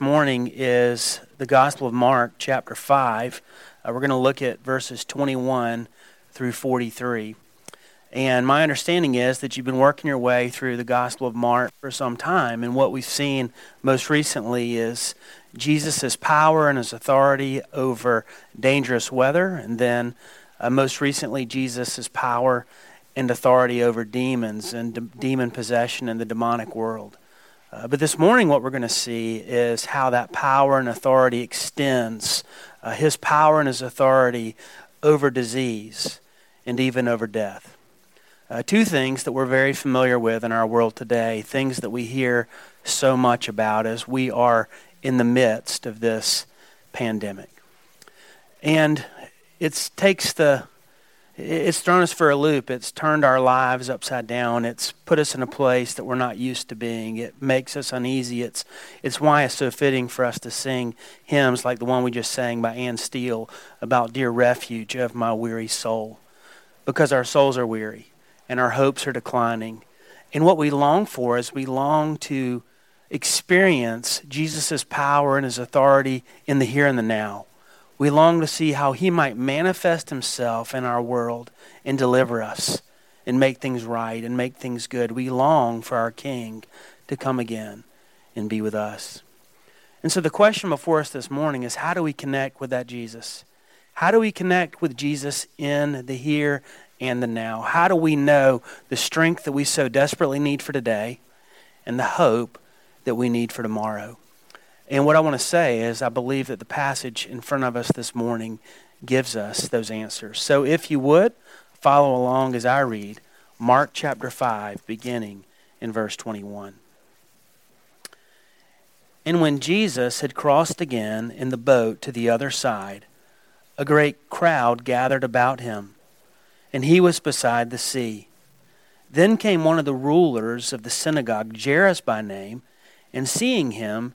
morning is the Gospel of Mark, chapter 5. Uh, we're going to look at verses 21 through 43. And my understanding is that you've been working your way through the Gospel of Mark for some time. And what we've seen most recently is Jesus' power and his authority over dangerous weather. And then uh, most recently, Jesus' power and authority over demons and de- demon possession in the demonic world. Uh, but this morning, what we're going to see is how that power and authority extends uh, his power and his authority over disease and even over death. Uh, two things that we're very familiar with in our world today, things that we hear so much about as we are in the midst of this pandemic. And it takes the it's thrown us for a loop. It's turned our lives upside down. It's put us in a place that we're not used to being. It makes us uneasy. It's, it's why it's so fitting for us to sing hymns like the one we just sang by Anne Steele about Dear Refuge of My Weary Soul. Because our souls are weary and our hopes are declining. And what we long for is we long to experience Jesus' power and his authority in the here and the now. We long to see how he might manifest himself in our world and deliver us and make things right and make things good. We long for our King to come again and be with us. And so the question before us this morning is how do we connect with that Jesus? How do we connect with Jesus in the here and the now? How do we know the strength that we so desperately need for today and the hope that we need for tomorrow? And what I want to say is, I believe that the passage in front of us this morning gives us those answers. So if you would, follow along as I read Mark chapter 5, beginning in verse 21. And when Jesus had crossed again in the boat to the other side, a great crowd gathered about him, and he was beside the sea. Then came one of the rulers of the synagogue, Jairus by name, and seeing him,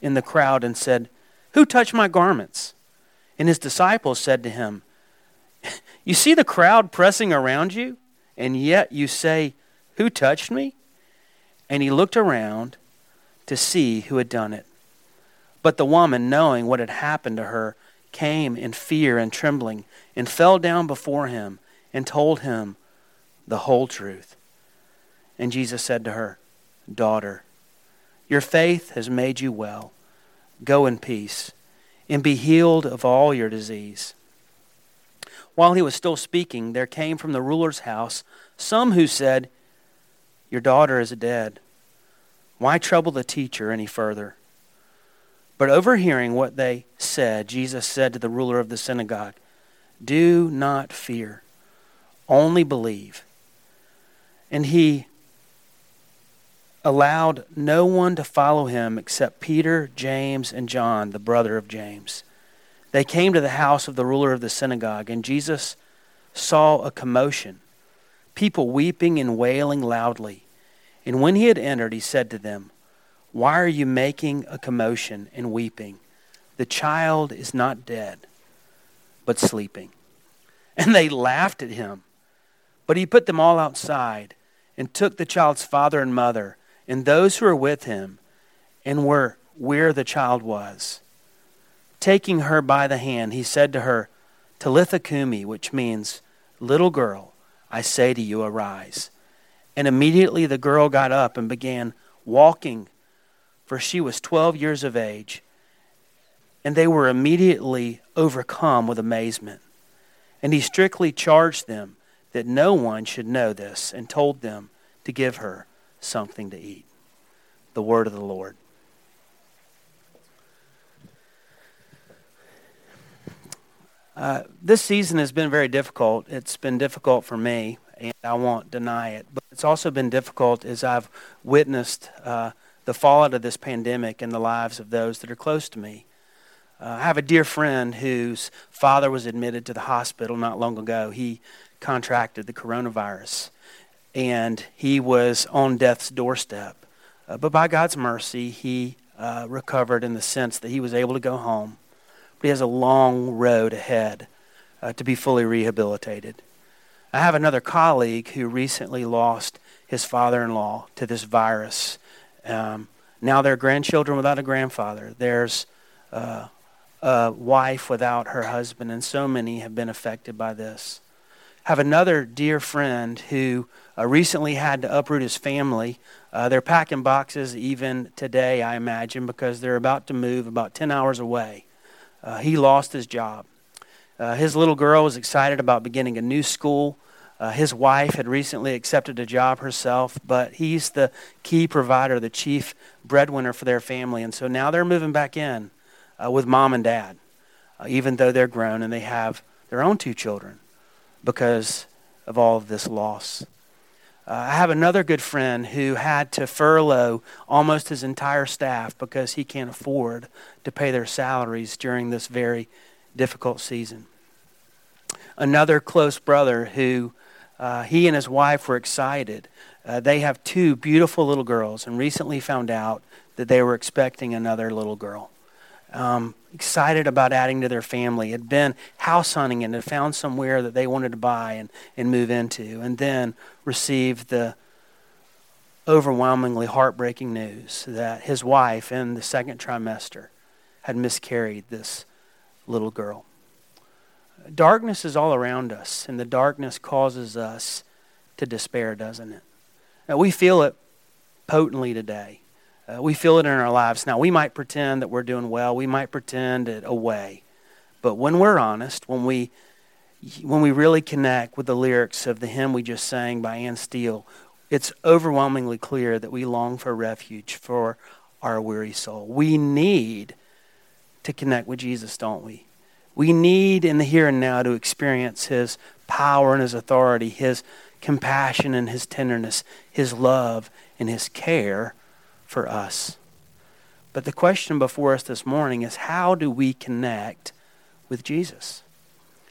in the crowd and said, Who touched my garments? And his disciples said to him, You see the crowd pressing around you, and yet you say, Who touched me? And he looked around to see who had done it. But the woman, knowing what had happened to her, came in fear and trembling, and fell down before him, and told him the whole truth. And Jesus said to her, Daughter, your faith has made you well. Go in peace and be healed of all your disease. While he was still speaking, there came from the ruler's house some who said, Your daughter is dead. Why trouble the teacher any further? But overhearing what they said, Jesus said to the ruler of the synagogue, Do not fear, only believe. And he allowed no one to follow him except Peter, James, and John, the brother of James. They came to the house of the ruler of the synagogue, and Jesus saw a commotion, people weeping and wailing loudly. And when he had entered, he said to them, Why are you making a commotion and weeping? The child is not dead, but sleeping. And they laughed at him. But he put them all outside and took the child's father and mother and those who were with him and were where the child was. Taking her by the hand, he said to her, Talitha cumi, which means, Little girl, I say to you, arise. And immediately the girl got up and began walking, for she was twelve years of age. and they were immediately overcome with amazement. And he strictly charged them that no one should know this, and told them to give her something to eat. The word of the Lord. Uh, this season has been very difficult. It's been difficult for me, and I won't deny it. But it's also been difficult as I've witnessed uh, the fallout of this pandemic in the lives of those that are close to me. Uh, I have a dear friend whose father was admitted to the hospital not long ago. He contracted the coronavirus, and he was on death's doorstep. Uh, but by God's mercy, he uh, recovered in the sense that he was able to go home but he has a long road ahead uh, to be fully rehabilitated. I have another colleague who recently lost his father in law to this virus. Um, now there are grandchildren without a grandfather. There's uh, a wife without her husband, and so many have been affected by this. Have another dear friend who uh, recently had to uproot his family. Uh, they're packing boxes even today, I imagine, because they're about to move about 10 hours away uh, he lost his job. Uh, his little girl was excited about beginning a new school. Uh, his wife had recently accepted a job herself, but he's the key provider, the chief breadwinner for their family. And so now they're moving back in uh, with mom and dad, even though they're grown and they have their own two children because of all of this loss. Uh, I have another good friend who had to furlough almost his entire staff because he can't afford to pay their salaries during this very difficult season. Another close brother who uh, he and his wife were excited. Uh, they have two beautiful little girls and recently found out that they were expecting another little girl um, excited about adding to their family, had been house hunting and had found somewhere that they wanted to buy and, and move into, and then received the overwhelmingly heartbreaking news that his wife, in the second trimester, had miscarried this little girl. Darkness is all around us, and the darkness causes us to despair, doesn't it? Now, we feel it potently today. Uh, we feel it in our lives. Now, we might pretend that we're doing well. We might pretend it away. But when we're honest, when we, when we really connect with the lyrics of the hymn we just sang by Anne Steele, it's overwhelmingly clear that we long for refuge for our weary soul. We need to connect with Jesus, don't we? We need in the here and now to experience his power and his authority, his compassion and his tenderness, his love and his care for us. But the question before us this morning is how do we connect with Jesus?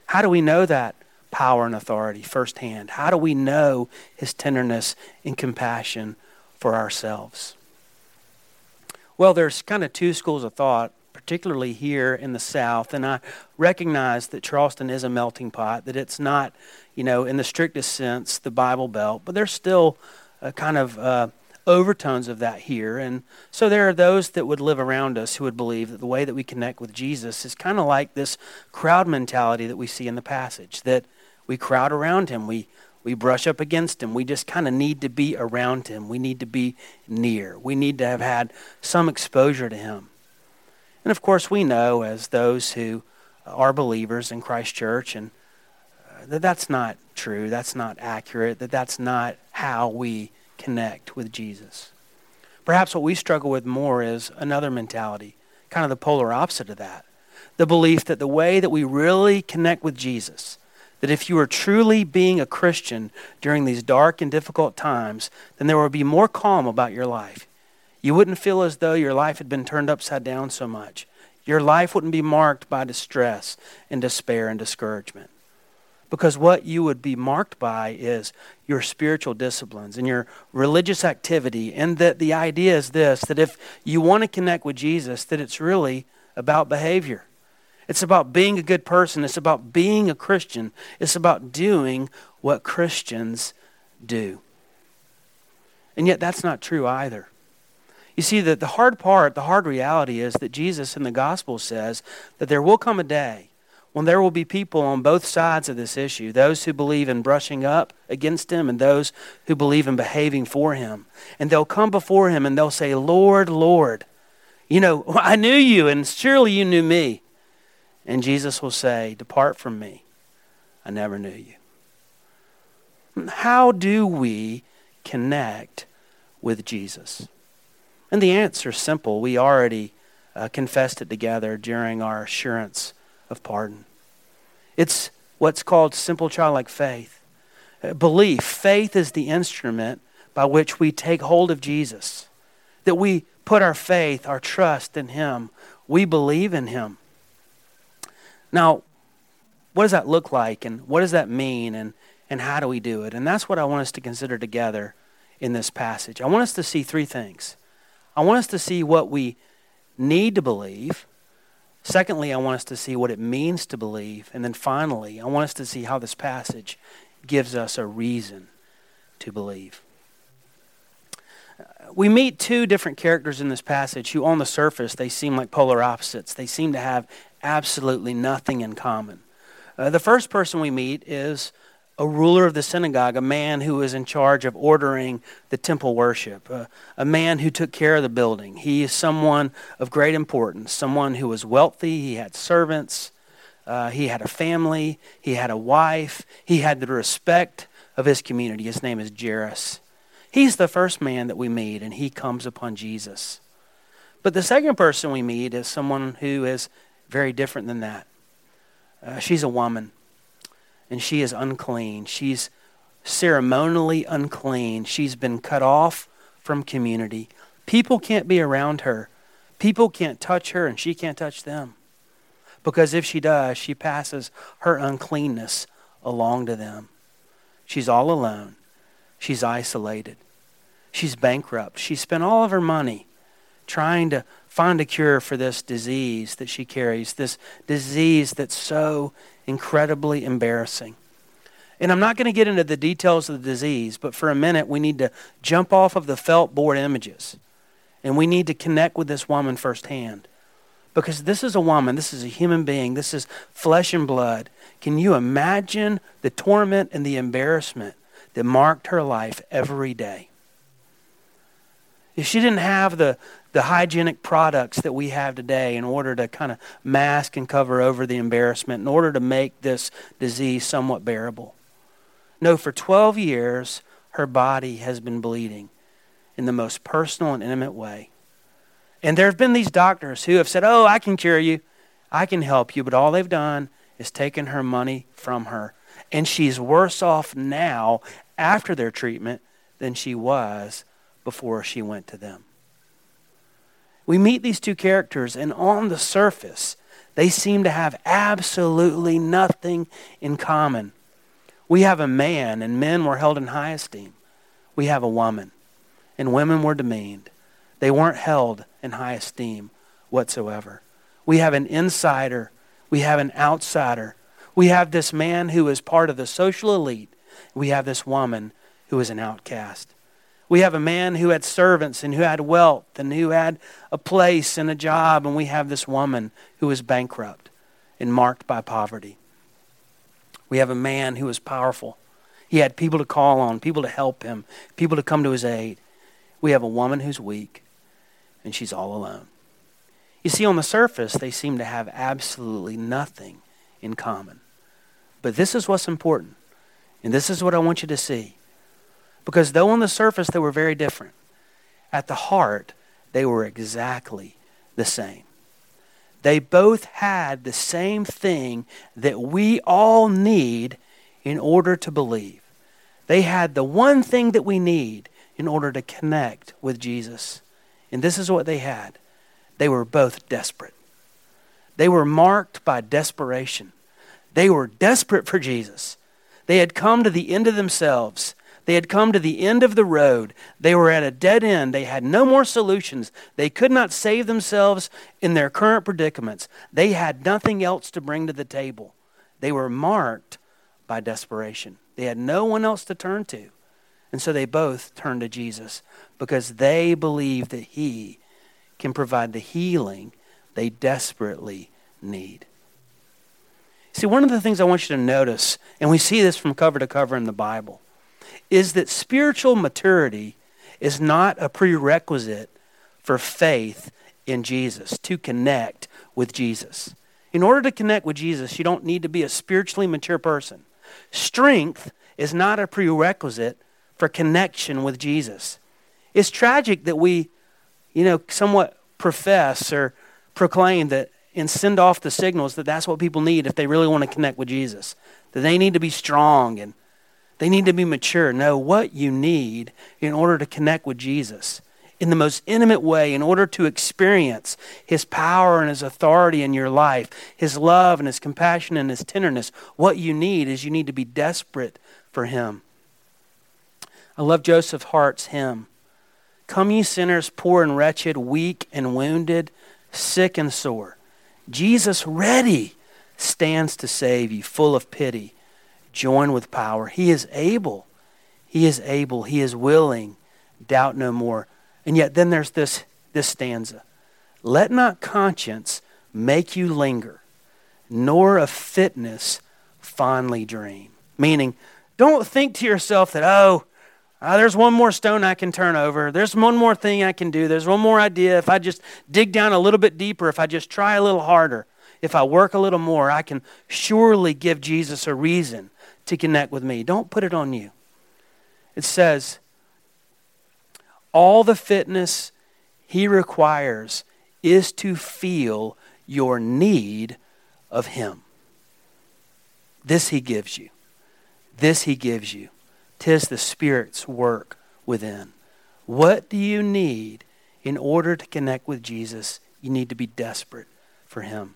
How do we know that power and authority firsthand? How do we know his tenderness and compassion for ourselves? Well, there's kind of two schools of thought, particularly here in the South, and I recognize that Charleston is a melting pot, that it's not, you know, in the strictest sense, the Bible Belt, but there's still a kind of uh, overtones of that here. And so there are those that would live around us who would believe that the way that we connect with Jesus is kind of like this crowd mentality that we see in the passage, that we crowd around him, we, we brush up against him, we just kind of need to be around him, we need to be near, we need to have had some exposure to him. And of course, we know as those who are believers in Christ Church and uh, that that's not true, that's not accurate, that that's not how we connect with Jesus. Perhaps what we struggle with more is another mentality, kind of the polar opposite of that. The belief that the way that we really connect with Jesus, that if you are truly being a Christian during these dark and difficult times, then there will be more calm about your life. You wouldn't feel as though your life had been turned upside down so much. Your life wouldn't be marked by distress and despair and discouragement. Because what you would be marked by is your spiritual disciplines and your religious activity. And that the idea is this that if you want to connect with Jesus, that it's really about behavior. It's about being a good person. It's about being a Christian. It's about doing what Christians do. And yet, that's not true either. You see, that the hard part, the hard reality is that Jesus in the gospel says that there will come a day when there will be people on both sides of this issue those who believe in brushing up against him and those who believe in behaving for him. And they'll come before him and they'll say, Lord, Lord, You know, I knew you, and surely you knew me. And Jesus will say, Depart from me. I never knew you. How do we connect with Jesus? And the answer is simple. We already uh, confessed it together during our assurance of pardon. It's what's called simple childlike faith. Uh, belief. Faith is the instrument by which we take hold of Jesus, that we put our faith, our trust in Him. We believe in Him. Now, what does that look like, and what does that mean, and, and how do we do it? And that's what I want us to consider together in this passage. I want us to see three things. I want us to see what we need to believe. Secondly, I want us to see what it means to believe. And then finally, I want us to see how this passage gives us a reason to believe. We meet two different characters in this passage who, on the surface, they seem like polar opposites. They seem to have absolutely nothing in common. Uh, the first person we meet is a ruler of the synagogue, a man who was in charge of ordering the temple worship, uh, a man who took care of the building. He is someone of great importance, someone who was wealthy, he had servants, uh, he had a family, he had a wife, he had the respect of his community. His name is Jairus. He's the first man that we meet, and he comes upon Jesus. But the second person we meet is someone who is very different than that. Uh, she's a woman and she is unclean. She's ceremonially unclean. She's been cut off from community. People can't be around her. People can't touch her, and she can't touch them. Because if she does, she passes her uncleanness along to them. She's all alone. She's isolated. She's bankrupt. She spent all of her money trying to find a cure for this disease that she carries, this disease that's so incredibly embarrassing. And I'm not going to get into the details of the disease, but for a minute, we need to jump off of the felt board images. And we need to connect with this woman firsthand. Because this is a woman, this is a human being, this is flesh and blood. Can you imagine the torment and the embarrassment that marked her life every day? If she didn't have the, the hygienic products that we have today in order to kind of mask and cover over the embarrassment, in order to make this disease somewhat bearable. No, for 12 years, her body has been bleeding in the most personal and intimate way. And there have been these doctors who have said, Oh, I can cure you, I can help you, but all they've done is taken her money from her. And she's worse off now after their treatment than she was before she went to them we meet these two characters, and on the surface, they seem to have absolutely nothing in common. We have a man, and men were held in high esteem. We have a woman, and women were demeaned. They weren't held in high esteem whatsoever. We have an insider. We have an outsider. We have this man who is part of the social elite. We have this woman who is an outcast. We have a man who had servants and who had wealth and who had a place and a job, and we have this woman who is bankrupt and marked by poverty. We have a man who was powerful. He had people to call on, people to help him, people to come to his aid. We have a woman who's weak, and she's all alone. You see, on the surface, they seem to have absolutely nothing in common. But this is what's important, and this is what I want you to see. Because though on the surface they were very different, at the heart they were exactly the same. They both had the same thing that we all need in order to believe. They had the one thing that we need in order to connect with Jesus. And this is what they had they were both desperate. They were marked by desperation. They were desperate for Jesus. They had come to the end of themselves they had come to the end of the road. They were at a dead end. They had no more solutions. They could not save themselves in their current predicaments. They had nothing else to bring to the table. They were marked by desperation. They had no one else to turn to. And so they both turned to Jesus because they believe that He can provide the healing they desperately need. See, one of the things I want you to notice, and we see this from cover to cover in the Bible, is that spiritual maturity is not a prerequisite for faith in Jesus, to connect with Jesus. In order to connect with Jesus, you don't need to be a spiritually mature person. Strength is not a prerequisite for connection with Jesus. It's tragic that we, you know, somewhat profess or proclaim that and send off the signals that that's what people need if they really want to connect with Jesus. That they need to be strong and they need to be mature. know what you need in order to connect with Jesus in the most intimate way, in order to experience His power and His authority in your life, His love and His compassion and His tenderness, what you need is you need to be desperate for Him. I love Joseph Hart's hymn Come, ye sinners, poor and wretched, weak and wounded, sick and sore. Jesus ready stands to save you, full of pity join with power. He is able. He is able. He is willing. Doubt no more. And yet, then there's this, this stanza Let not conscience make you linger, nor of fitness fondly dream. Meaning, don't think to yourself that, oh, uh, there's one more stone I can turn over. There's one more thing I can do. There's one more idea. If I just dig down a little bit deeper, if I just try a little harder, if I work a little more, I can surely give Jesus a reason to connect with me. Don't put it on you. It says, all the fitness he requires is to feel your need of him. This he gives you. This he gives you. Tis the Spirit's work within. What do you need in order to connect with Jesus? You need to be desperate for him.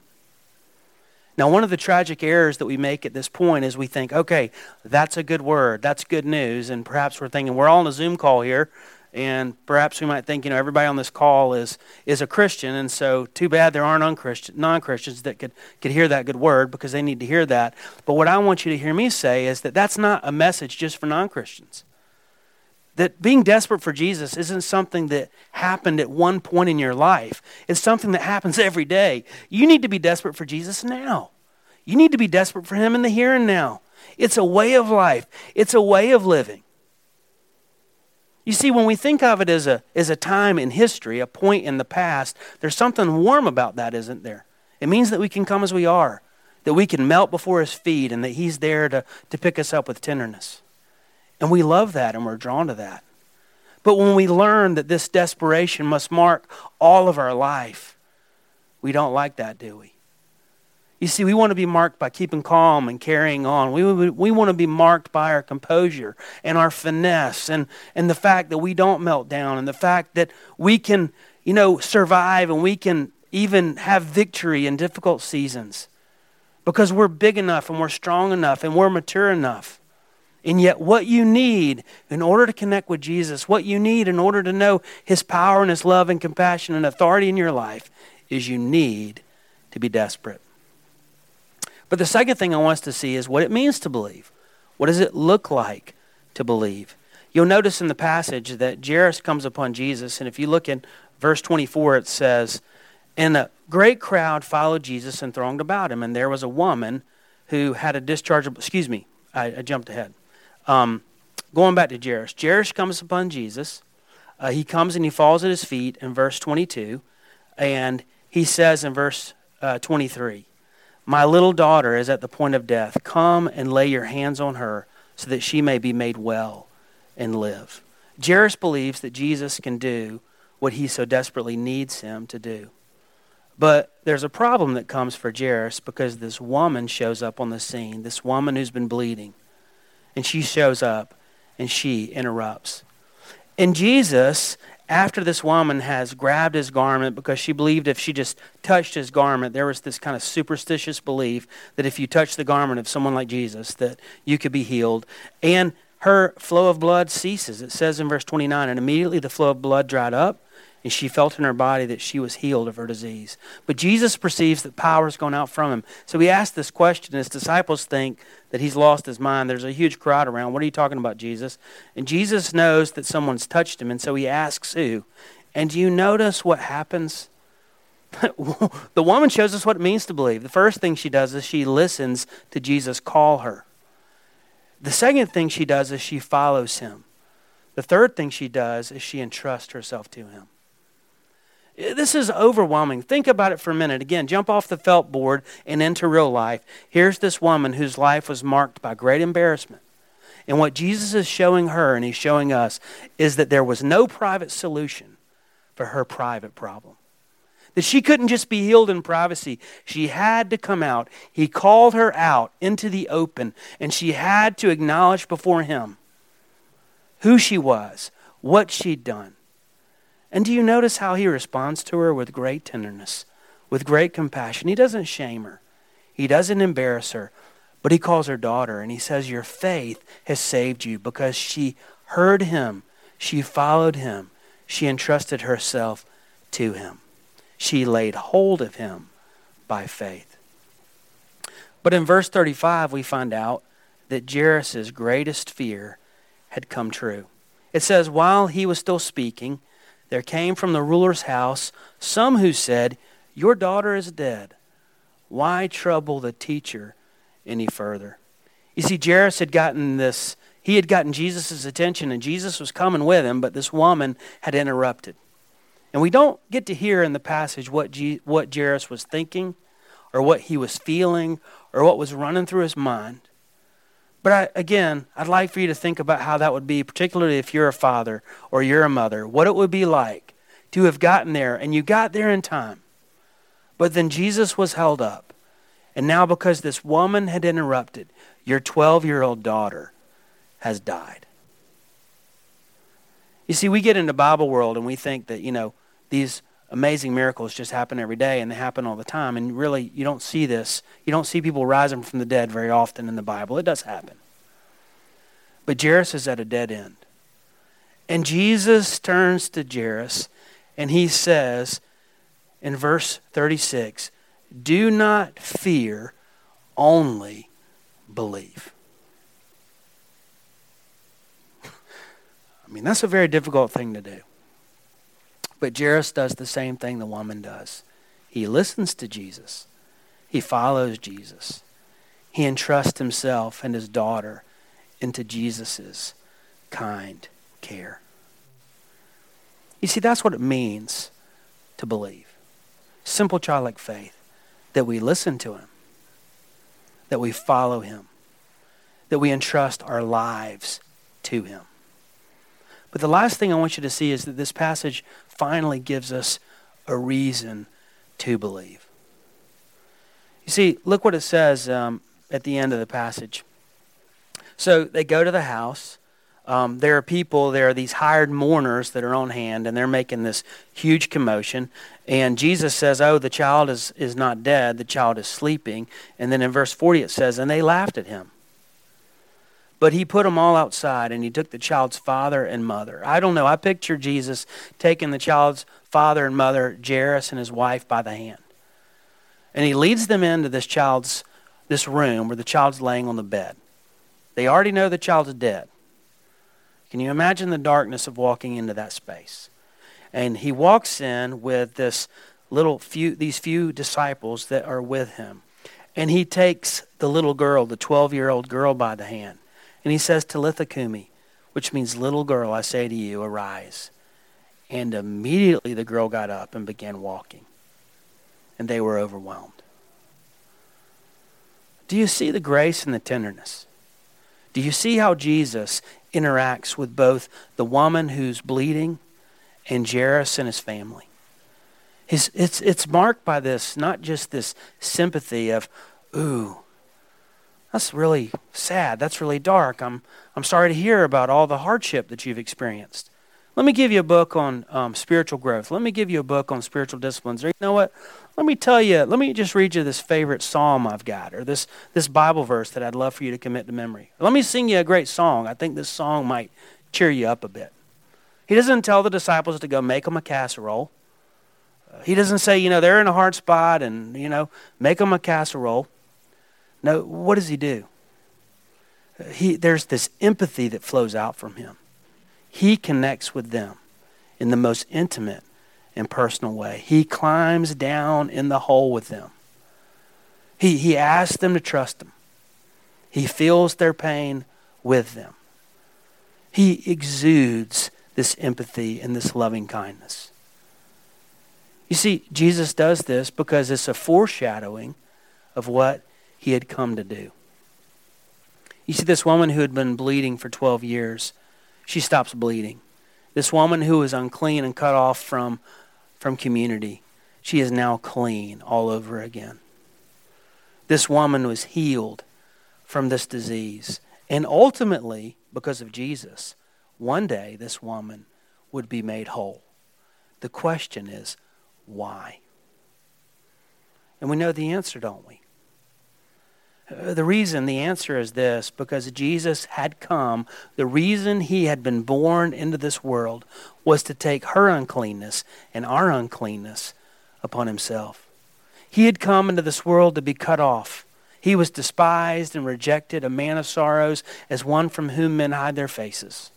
Now, one of the tragic errors that we make at this point is we think, okay, that's a good word, that's good news, and perhaps we're thinking we're all on a Zoom call here, and perhaps we might think, you know, everybody on this call is is a Christian, and so too bad there aren't non-Christian, non-Christians that could could hear that good word because they need to hear that. But what I want you to hear me say is that that's not a message just for non-Christians. That being desperate for Jesus isn't something that happened at one point in your life. It's something that happens every day. You need to be desperate for Jesus now. You need to be desperate for Him in the here and now. It's a way of life, it's a way of living. You see, when we think of it as a, as a time in history, a point in the past, there's something warm about that, isn't there? It means that we can come as we are, that we can melt before His feet, and that He's there to, to pick us up with tenderness. And we love that and we're drawn to that. But when we learn that this desperation must mark all of our life, we don't like that, do we? You see, we want to be marked by keeping calm and carrying on. We, we, we want to be marked by our composure and our finesse and, and the fact that we don't melt down and the fact that we can, you know, survive and we can even have victory in difficult seasons because we're big enough and we're strong enough and we're mature enough. And yet, what you need in order to connect with Jesus, what you need in order to know His power and His love and compassion and authority in your life, is you need to be desperate. But the second thing I want us to see is what it means to believe. What does it look like to believe? You'll notice in the passage that Jairus comes upon Jesus, and if you look in verse 24, it says, And a great crowd followed Jesus and thronged about him, and there was a woman who had a dischargeable, excuse me, I, I jumped ahead. Um, going back to Jairus, Jairus comes upon Jesus. Uh, he comes and he falls at his feet in verse 22, and he says in verse uh, 23, My little daughter is at the point of death. Come and lay your hands on her so that she may be made well and live. Jairus believes that Jesus can do what he so desperately needs him to do. But there's a problem that comes for Jairus because this woman shows up on the scene, this woman who's been bleeding. And she shows up and she interrupts. And Jesus, after this woman has grabbed his garment because she believed if she just touched his garment, there was this kind of superstitious belief that if you touch the garment of someone like Jesus, that you could be healed. And her flow of blood ceases. It says in verse 29, and immediately the flow of blood dried up and she felt in her body that she was healed of her disease. But Jesus perceives that power has gone out from him. So he asks this question. His disciples think that he's lost his mind. There's a huge crowd around. What are you talking about, Jesus? And Jesus knows that someone's touched him, and so he asks who. And do you notice what happens? the woman shows us what it means to believe. The first thing she does is she listens to Jesus call her. The second thing she does is she follows him. The third thing she does is she entrusts herself to him This is overwhelming. Think about it for a minute. Again, jump off the felt board and into real life. Here's this woman whose life was marked by great embarrassment. And what Jesus is showing her and he's showing us is that there was no private solution for her private problem. That she couldn't just be healed in privacy. She had to come out. He called her out into the open, and she had to acknowledge before him who she was, what she'd done. And do you notice how he responds to her with great tenderness, with great compassion? He doesn't shame her, he doesn't embarrass her, but he calls her daughter and he says, Your faith has saved you because she heard him, she followed him, she entrusted herself to him. She laid hold of him by faith. But in verse 35, we find out that Jairus' greatest fear had come true. It says, While he was still speaking, there came from the ruler's house some who said, Your daughter is dead. Why trouble the teacher any further? You see, Jairus had gotten this, he had gotten Jesus' attention, and Jesus was coming with him, but this woman had interrupted. And we don't get to hear in the passage what, G, what Jairus was thinking, or what he was feeling, or what was running through his mind. But I, again, I'd like for you to think about how that would be, particularly if you're a father or you're a mother, what it would be like to have gotten there and you got there in time. But then Jesus was held up. And now, because this woman had interrupted, your 12 year old daughter has died. You see, we get into Bible world and we think that, you know, these amazing miracles just happen every day and they happen all the time. And really, you don't see this. You don't see people rising from the dead very often in the Bible. It does happen. But Jairus is at a dead end. And Jesus turns to Jairus and he says in verse 36 Do not fear, only believe. I mean, that's a very difficult thing to do. But Jairus does the same thing the woman does. He listens to Jesus, he follows Jesus, he entrusts himself and his daughter into Jesus' kind care. You see, that's what it means to believe. Simple childlike faith that we listen to him, that we follow him, that we entrust our lives to him. But the last thing I want you to see is that this passage finally gives us a reason to believe. You see, look what it says um, at the end of the passage. So they go to the house. Um, there are people, there are these hired mourners that are on hand, and they're making this huge commotion. And Jesus says, Oh, the child is, is not dead, the child is sleeping. And then in verse 40 it says, And they laughed at him. But he put them all outside and he took the child's father and mother. I don't know. I picture Jesus taking the child's father and mother, Jairus and his wife, by the hand. And he leads them into this child's this room where the child's laying on the bed. They already know the child's dead. Can you imagine the darkness of walking into that space? And he walks in with this little few these few disciples that are with him. And he takes the little girl, the 12-year-old girl by the hand. And he says, Talitha cumi, which means, little girl, I say to you, arise. And immediately the girl got up and began walking. And they were overwhelmed. Do you see the grace and the tenderness? Do you see how Jesus interacts with both the woman who's bleeding and Jairus and his family? His, it's, it's marked by this, not just this sympathy of, ooh, that's really sad. That's really dark. I'm, I'm sorry to hear about all the hardship that you've experienced. Let me give you a book on um, spiritual growth. Let me give you a book on spiritual disciplines. Or you know what? Let me tell you, let me just read you this favorite psalm I've got, or this, this Bible verse that I'd love for you to commit to memory. Let me sing you a great song. I think this song might cheer you up a bit. He doesn't tell the disciples to go make them a casserole. Uh, he doesn't say, you know, they're in a hard spot and, you know, make them a casserole. No, what does he do? He, there's this empathy that flows out from him. He connects with them in the most intimate and personal way. He climbs down in the hole with them. He, he asks them to trust him. He feels their pain with them. He exudes this empathy and this loving kindness. You see, Jesus does this because it's a foreshadowing of what he had come to do. You see, this woman who had been bleeding for 12 years, she stops bleeding. This woman who was unclean and cut off from, from community, she is now clean all over again. This woman was healed from this disease. And ultimately, because of Jesus, one day this woman would be made whole. The question is, why? And we know the answer, don't we? Uh, the reason, the answer is this because Jesus had come, the reason he had been born into this world was to take her uncleanness and our uncleanness upon himself. He had come into this world to be cut off. He was despised and rejected, a man of sorrows, as one from whom men hide their faces.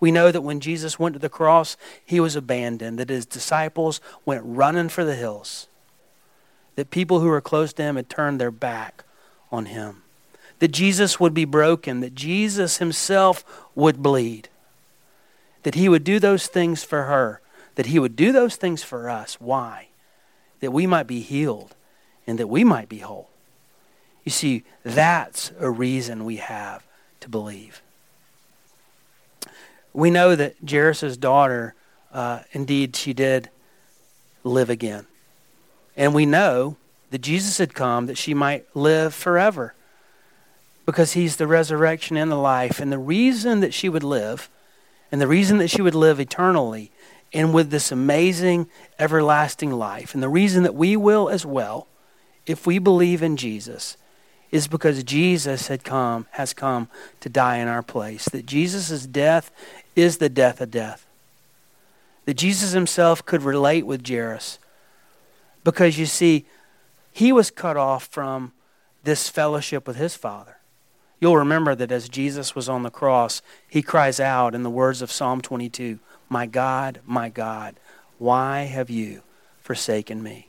We know that when Jesus went to the cross, he was abandoned, that his disciples went running for the hills, that people who were close to him had turned their back on him, that Jesus would be broken, that Jesus himself would bleed, that he would do those things for her, that he would do those things for us. Why? That we might be healed and that we might be whole. You see, that's a reason we have to believe we know that Jairus' daughter, uh, indeed, she did live again. And we know that Jesus had come that she might live forever because he's the resurrection and the life. And the reason that she would live, and the reason that she would live eternally, and with this amazing everlasting life, and the reason that we will as well, if we believe in Jesus, is because Jesus had come, has come to die in our place. That Jesus' death is the death of death. That Jesus himself could relate with Jairus. Because you see, he was cut off from this fellowship with his Father. You'll remember that as Jesus was on the cross, he cries out in the words of Psalm 22 My God, my God, why have you forsaken me?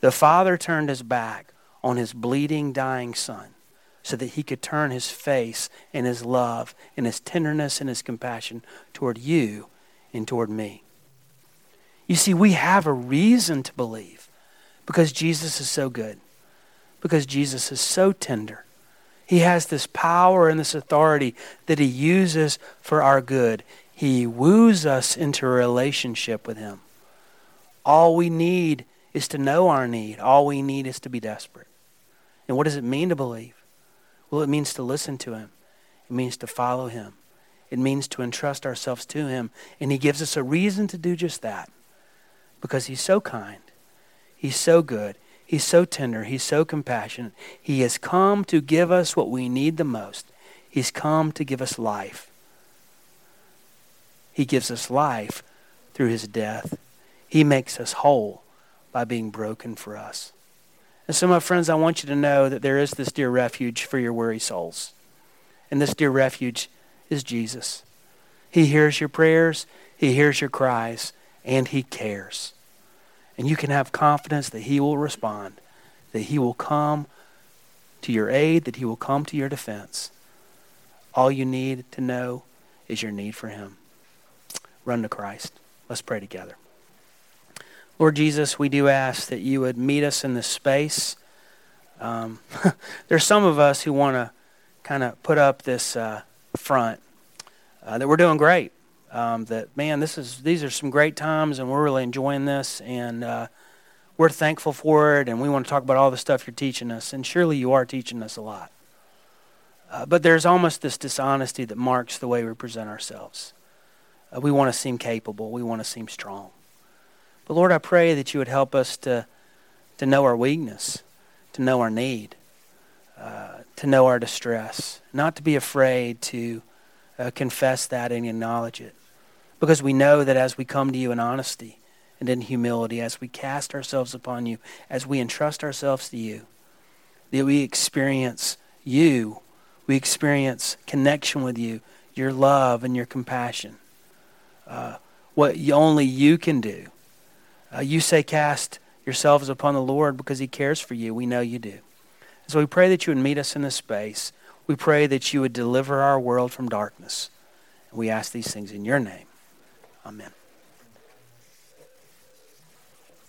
The Father turned his back on his bleeding, dying Son so that he could turn his face and his love and his tenderness and his compassion toward you and toward me. You see, we have a reason to believe because Jesus is so good, because Jesus is so tender. He has this power and this authority that he uses for our good. He woos us into a relationship with him. All we need is to know our need. All we need is to be desperate. And what does it mean to believe? Well, it means to listen to Him, it means to follow Him, it means to entrust ourselves to Him. And He gives us a reason to do just that because He's so kind, He's so good, He's so tender, He's so compassionate. He has come to give us what we need the most. He's come to give us life. He gives us life through His death. He makes us whole by being broken for us. And so, my friends, I want you to know that there is this dear refuge for your weary souls. And this dear refuge is Jesus. He hears your prayers, He hears your cries, and He cares. And you can have confidence that He will respond, that He will come to your aid, that He will come to your defense. All you need to know is your need for Him. Run to Christ. Let's pray together. Lord Jesus, we do ask that you would meet us in this space. Um, there's some of us who want to kind of put up this uh, front uh, that we're doing great. Um, that man, this is these are some great times, and we're really enjoying this, and uh, we're thankful for it, and we want to talk about all the stuff you're teaching us, and surely you are teaching us a lot. Uh, but there's almost this dishonesty that marks the way we present ourselves. Uh, we want to seem capable. We want to seem strong. But Lord, I pray that you would help us to, to know our weakness, to know our need, uh, to know our distress, not to be afraid to uh, confess that and acknowledge it. Because we know that as we come to you in honesty and in humility, as we cast ourselves upon you, as we entrust ourselves to you, that we experience you, we experience connection with you, your love and your compassion. Uh, what only you can do uh, you say, Cast yourselves upon the Lord because he cares for you. We know you do. So we pray that you would meet us in this space. We pray that you would deliver our world from darkness. We ask these things in your name. Amen.